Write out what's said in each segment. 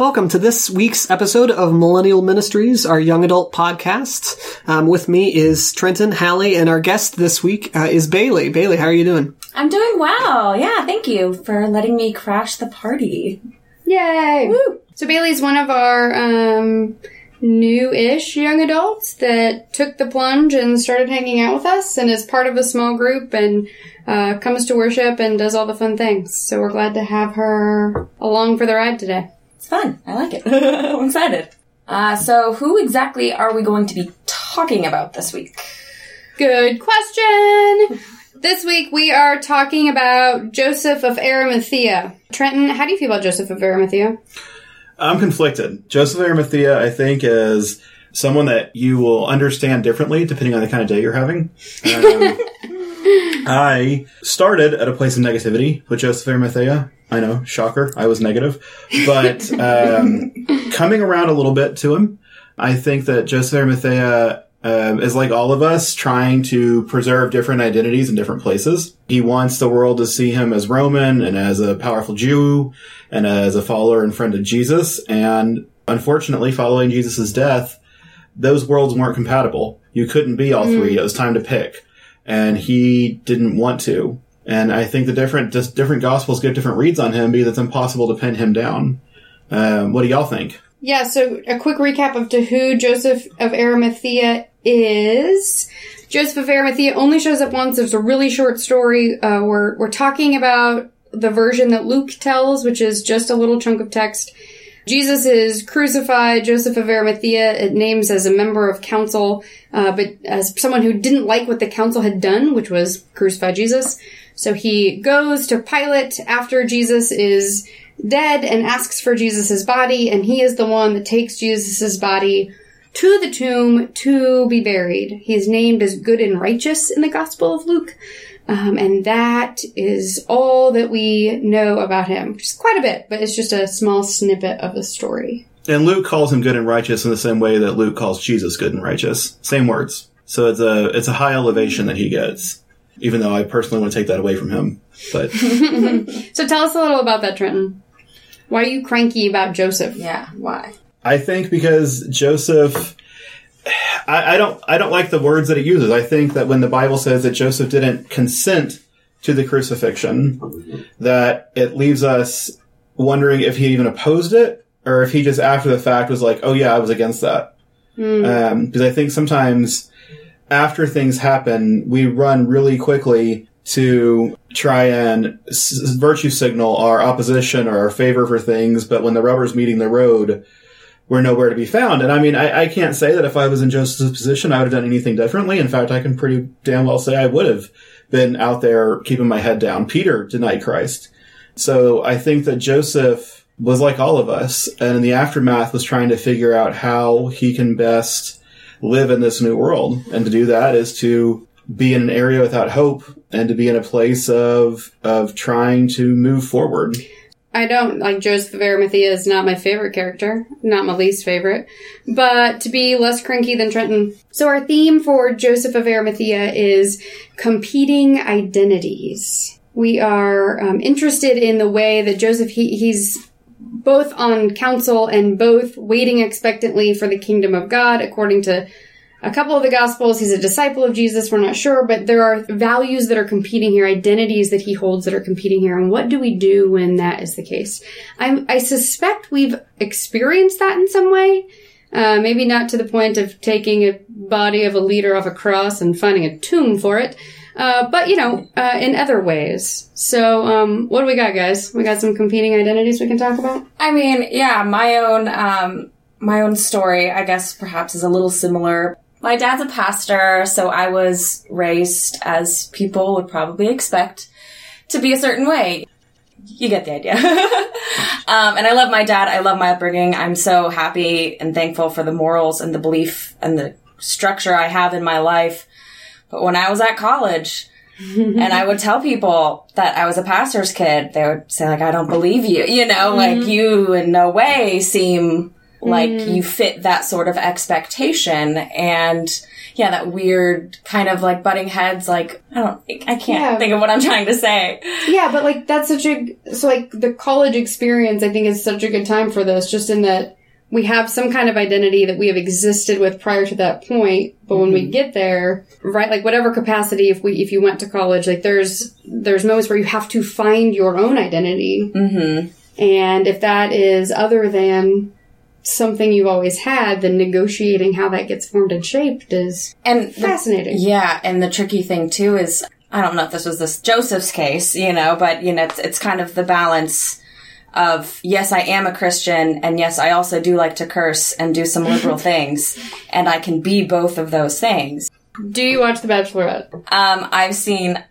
Welcome to this week's episode of Millennial Ministries, our young adult podcast. Um, with me is Trenton, Hallie, and our guest this week uh, is Bailey. Bailey, how are you doing? I'm doing well. Yeah, thank you for letting me crash the party. Yay! Woo! So Bailey's one of our um, new-ish young adults that took the plunge and started hanging out with us, and is part of a small group and uh, comes to worship and does all the fun things. So we're glad to have her along for the ride today. It's fun. I like it. I'm excited. Uh, so, who exactly are we going to be talking about this week? Good question. This week we are talking about Joseph of Arimathea. Trenton, how do you feel about Joseph of Arimathea? I'm conflicted. Joseph of Arimathea, I think, is someone that you will understand differently depending on the kind of day you're having. Um, I started at a place of negativity with Joseph of Arimathea. I know, shocker. I was negative. But um, coming around a little bit to him, I think that Joseph Arimathea um, is like all of us, trying to preserve different identities in different places. He wants the world to see him as Roman and as a powerful Jew and as a follower and friend of Jesus. And unfortunately, following Jesus' death, those worlds weren't compatible. You couldn't be all three. It was time to pick. And he didn't want to. And I think the different, just different gospels give different reads on him because it's impossible to pin him down. Um, what do y'all think? Yeah, so a quick recap of to who Joseph of Arimathea is. Joseph of Arimathea only shows up once. There's a really short story. Uh, we're we're talking about the version that Luke tells, which is just a little chunk of text. Jesus is crucified. Joseph of Arimathea it names as a member of council, uh, but as someone who didn't like what the council had done, which was crucify Jesus. So he goes to Pilate after Jesus is dead and asks for Jesus' body, and he is the one that takes Jesus' body to the tomb to be buried. He is named as good and righteous in the Gospel of Luke. Um, and that is all that we know about him, is quite a bit, but it's just a small snippet of the story. And Luke calls him good and righteous in the same way that Luke calls Jesus good and righteous. Same words. So it's a, it's a high elevation that he gets. Even though I personally want to take that away from him. But So tell us a little about that, Trenton. Why are you cranky about Joseph? Yeah, why? I think because Joseph, I, I don't, I don't like the words that it uses. I think that when the Bible says that Joseph didn't consent to the crucifixion, that it leaves us wondering if he even opposed it or if he just after the fact was like, oh yeah, I was against that. Hmm. Um, because I think sometimes after things happen, we run really quickly to try and s- virtue signal our opposition or our favor for things, but when the rubber's meeting the road, we're nowhere to be found. And I mean, I, I can't say that if I was in Joseph's position, I would have done anything differently. In fact, I can pretty damn well say I would have been out there keeping my head down. Peter denied Christ. So I think that Joseph was like all of us and in the aftermath was trying to figure out how he can best live in this new world. And to do that is to be in an area without hope and to be in a place of, of trying to move forward. I don't like Joseph of Arimathea is not my favorite character, not my least favorite, but to be less cranky than Trenton. So our theme for Joseph of Arimathea is competing identities. We are um, interested in the way that Joseph he, he's both on council and both waiting expectantly for the kingdom of God, according to a couple of the gospels he's a disciple of jesus. We're not sure but there are values that are competing here identities that he holds that are competing here. And what do we do when that is the case? I, I suspect we've experienced that in some way. Uh, maybe not to the point of taking a body of a leader off a cross and finding a tomb for it uh, but you know uh, in other ways so um, what do we got guys we got some competing identities we can talk about I mean, yeah, my own, um, my own story, I guess perhaps is a little similar. My dad's a pastor, so I was raised as people would probably expect to be a certain way. You get the idea. um, and I love my dad. I love my upbringing. I'm so happy and thankful for the morals and the belief and the structure I have in my life. But when I was at college, and I would tell people that I was a pastor's kid, they would say like, I don't believe you, you know, mm-hmm. like you in no way seem like mm-hmm. you fit that sort of expectation and yeah, that weird kind of like butting heads. Like I don't, I can't Yeah. think of what I'm trying to say. Yeah, but like that's such a so like the college experience I think is such a good time for this just in that we have some kind of identity that we have existed with prior to that point, but when we get there, right, like whatever capacity if we if you went to college, like there's there's moments where you have to find your own identity. Mm-hmm. And if that is other than something you've always had, then negotiating how that gets formed and shaped is And the fascinating. Yeah, and the tricky thing too is I don't know if this was this Joseph's case, you know, but you know, it's, it's kind of the balance of yes, I am a Christian, and yes, I also do like to curse and do some liberal things, and I can be both of those things. Do you watch The Bachelorette? Um, I've seen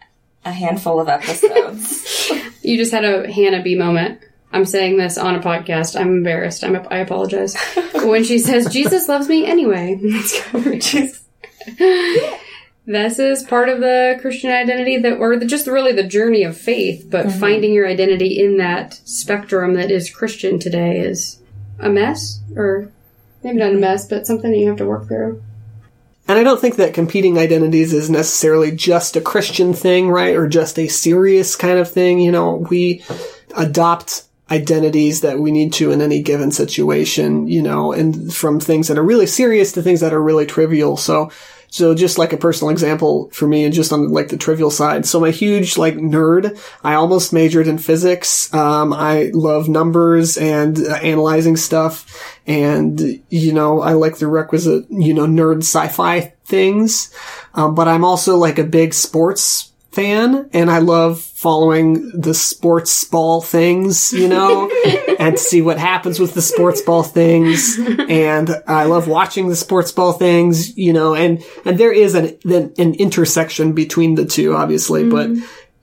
a handful of episodes. You just had a Hannah B moment. I'm saying this on a podcast. I'm embarrassed. I'm, I apologize. when she says, Jesus loves me anyway. Let's go. Jesus. This is part of the Christian identity that, or the, just really the journey of faith, but mm-hmm. finding your identity in that spectrum that is Christian today is a mess, or maybe not a mess, but something that you have to work through. And I don't think that competing identities is necessarily just a Christian thing, right? Or just a serious kind of thing. You know, we adopt identities that we need to in any given situation, you know, and from things that are really serious to things that are really trivial. So, so just like a personal example for me and just on like the trivial side. So I'm a huge like nerd. I almost majored in physics. Um, I love numbers and uh, analyzing stuff. And, you know, I like the requisite, you know, nerd sci-fi things. Um, but I'm also like a big sports fan and I love following the sports ball things, you know, and see what happens with the sports ball things. And I love watching the sports ball things, you know, and, and there is an, an, an intersection between the two, obviously, but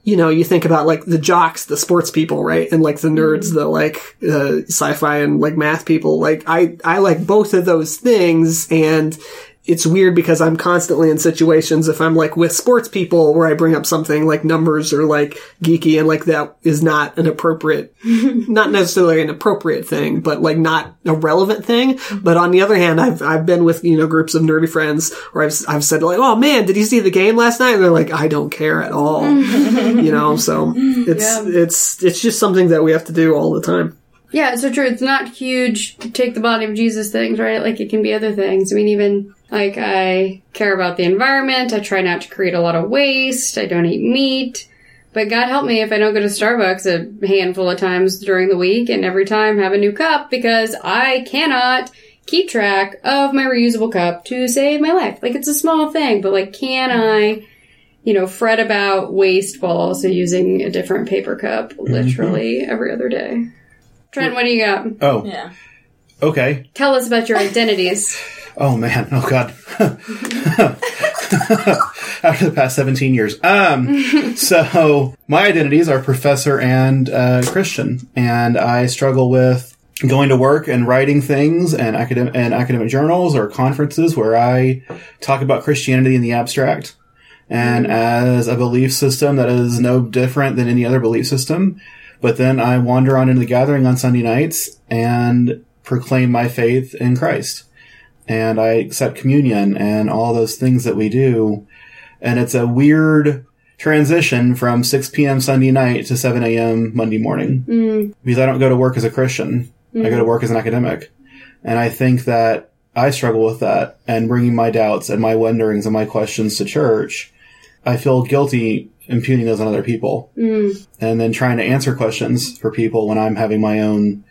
you know, you think about like the jocks, the sports people, right? And like the nerds, the like, uh, sci-fi and like math people. Like I, I like both of those things and it's weird because I'm constantly in situations if I'm like with sports people where I bring up something like numbers or like geeky and like that is not an appropriate, not necessarily an appropriate thing, but like not a relevant thing. But on the other hand, I've, I've been with, you know, groups of nerdy friends where I've, I've said like, Oh man, did you see the game last night? And they're like, I don't care at all, you know, so it's, Yeah. it's, it's just something that we have to do all the time. Yeah, it's so true. It's not huge take the body of Jesus things, right? Like it can be other things. I mean, even like I care about the environment. I try not to create a lot of waste. I don't eat meat. But God help me if I don't go to Starbucks a handful of times during the week and every time have a new cup because I cannot keep track of my reusable cup to save my life. Like it's a small thing, but like can I, you know, fret about waste while also using a different paper cup mm-hmm. literally every other day? Trent, what do you got? Oh, yeah. okay. Tell us about your identities. Oh man. Oh god. After the past 17 years. Um, so my identities are professor and uh, Christian, and I struggle with going to work and writing things and academic and academic journals or conferences where I talk about Christianity in the abstract and as a belief system that is no different than any other belief system. But then I wander on into the gathering on Sunday nights and proclaim my faith in Christ and I accept communion and all those things that we do. And it's a weird transition from 6 p.m. Sunday night to 7 a.m. Monday morning mm. because I don't go to work as a Christian. I go to mm. work as an academic. And I think that I struggle with that and bringing my doubts and my wonderings and my questions to church. I feel guilty imputing those on other people mm. and then trying to answer questions for people when I'm having my own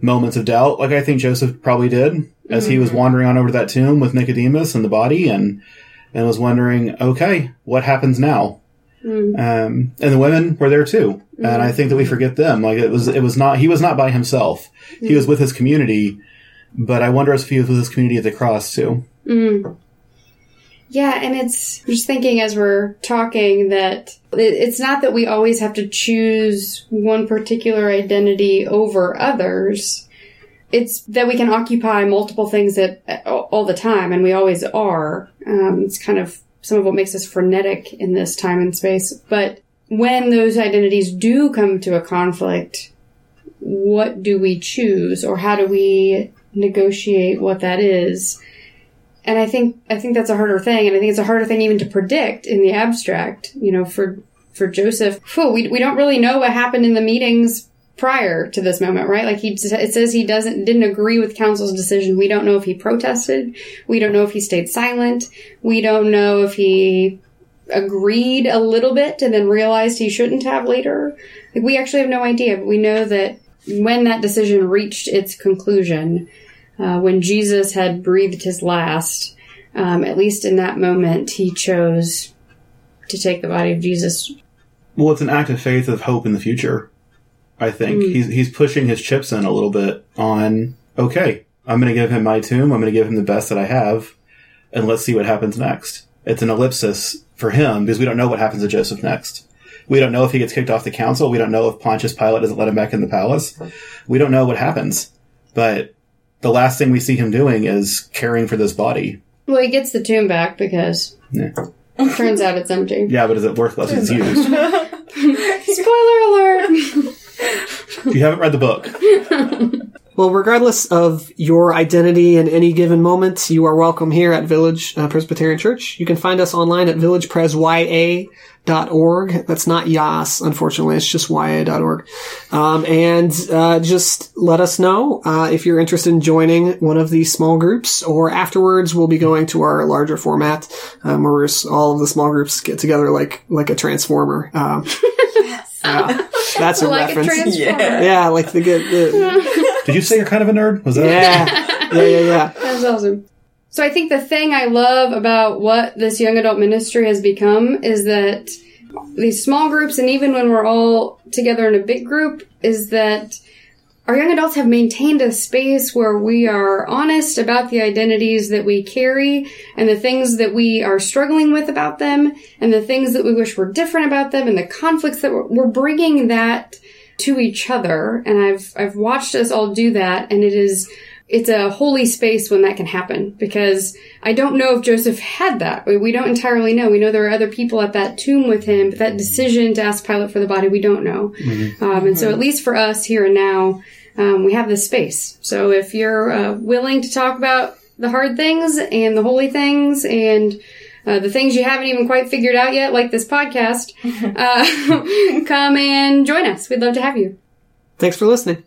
moments of doubt, like I think Joseph probably did as he was mm-hmm. wandering on over to that tomb with Nicodemus and the body and, and was wondering, okay, what happens now? Mm. Um, and the women were there too. And I mm. think that we forget them. Like it was, it was not, he was not by himself. He mm. was with his community, but I wonder if he was with his community at the cross too. Yeah, and it's I'm just thinking as we're talking that it's not that we always have to choose one particular identity over others. It's that we can occupy multiple things at all all the time, and we always are. Um, it's kind of some of what makes us frenetic in this time and space. But when those identities do come to a conflict, what do we choose, or how do we negotiate what that is. And I think I think that's a harder thing, and I think it's a harder thing even to predict in the abstract. You know, for for Joseph, phew, we we don't really know what happened in the meetings prior to this moment, right? Like he it says he doesn't didn't agree with council's decision. We don't know if he protested. We don't know if he stayed silent. We don't know if he agreed a little bit and then realized he shouldn't have later. Like we actually have no idea, but we know that when that decision reached its conclusion, uh, when Jesus had breathed his last, um, at least in that moment, he chose to take the body of Jesus. Well, it's an act of faith of hope in the future. I think hmm. he's he's pushing his chips in a little bit on. Okay, I'm going to give him my tomb. I'm going to give him the best that I have, and let's see what happens next. It's an ellipsis for him because we don't know what happens to Joseph next. We don't know if he gets kicked off the council. We don't know if Pontius Pilate doesn't let him back in the palace. We don't know what happens. But the last thing we see him doing is caring for this body. Well, he gets the tomb back because Yeah, turns out it's empty. yeah but is it worthless? it's used? Spoiler you haven't read the book, Well, regardless of your identity in any given moment, you are welcome here at Village uh, Presbyterian Church. You can find us online at villagepresya.org. That's not YAS, unfortunately. It's just ya.org. Um, and uh, just let us know uh, if you're interested in joining one of these small groups, or afterwards we'll be going to our larger format um, where all of the small groups get together like like a transformer. Um, yeah, that's a like a reference. transformer. yeah, like the good. The, did you say you're kind of a nerd? Was that? yeah, yeah, yeah, yeah. That's awesome. So I think the thing I love about what this young adult ministry has become is that these small groups, and even when we're all together in a big group, is that our young adults have maintained a space where we are honest about the identities that we carry and the things that we are struggling with about them and the things that we wish were different about them and the conflicts that we're, we're bringing that to each other. And I've, I've watched us all do that and it is, it's a holy space when that can happen because I don't know if Joseph had that. We, we don't entirely know. We know there are other people at that tomb with him, but that decision to ask Pilate for the body, we don't know. Um, and so at least for us here and now, um, we have this space. So if you're uh, willing to talk about the hard things and the holy things and uh, the things you haven't even quite figured out yet, like this podcast, uh, come and join us. We'd love to have you. Thanks for listening.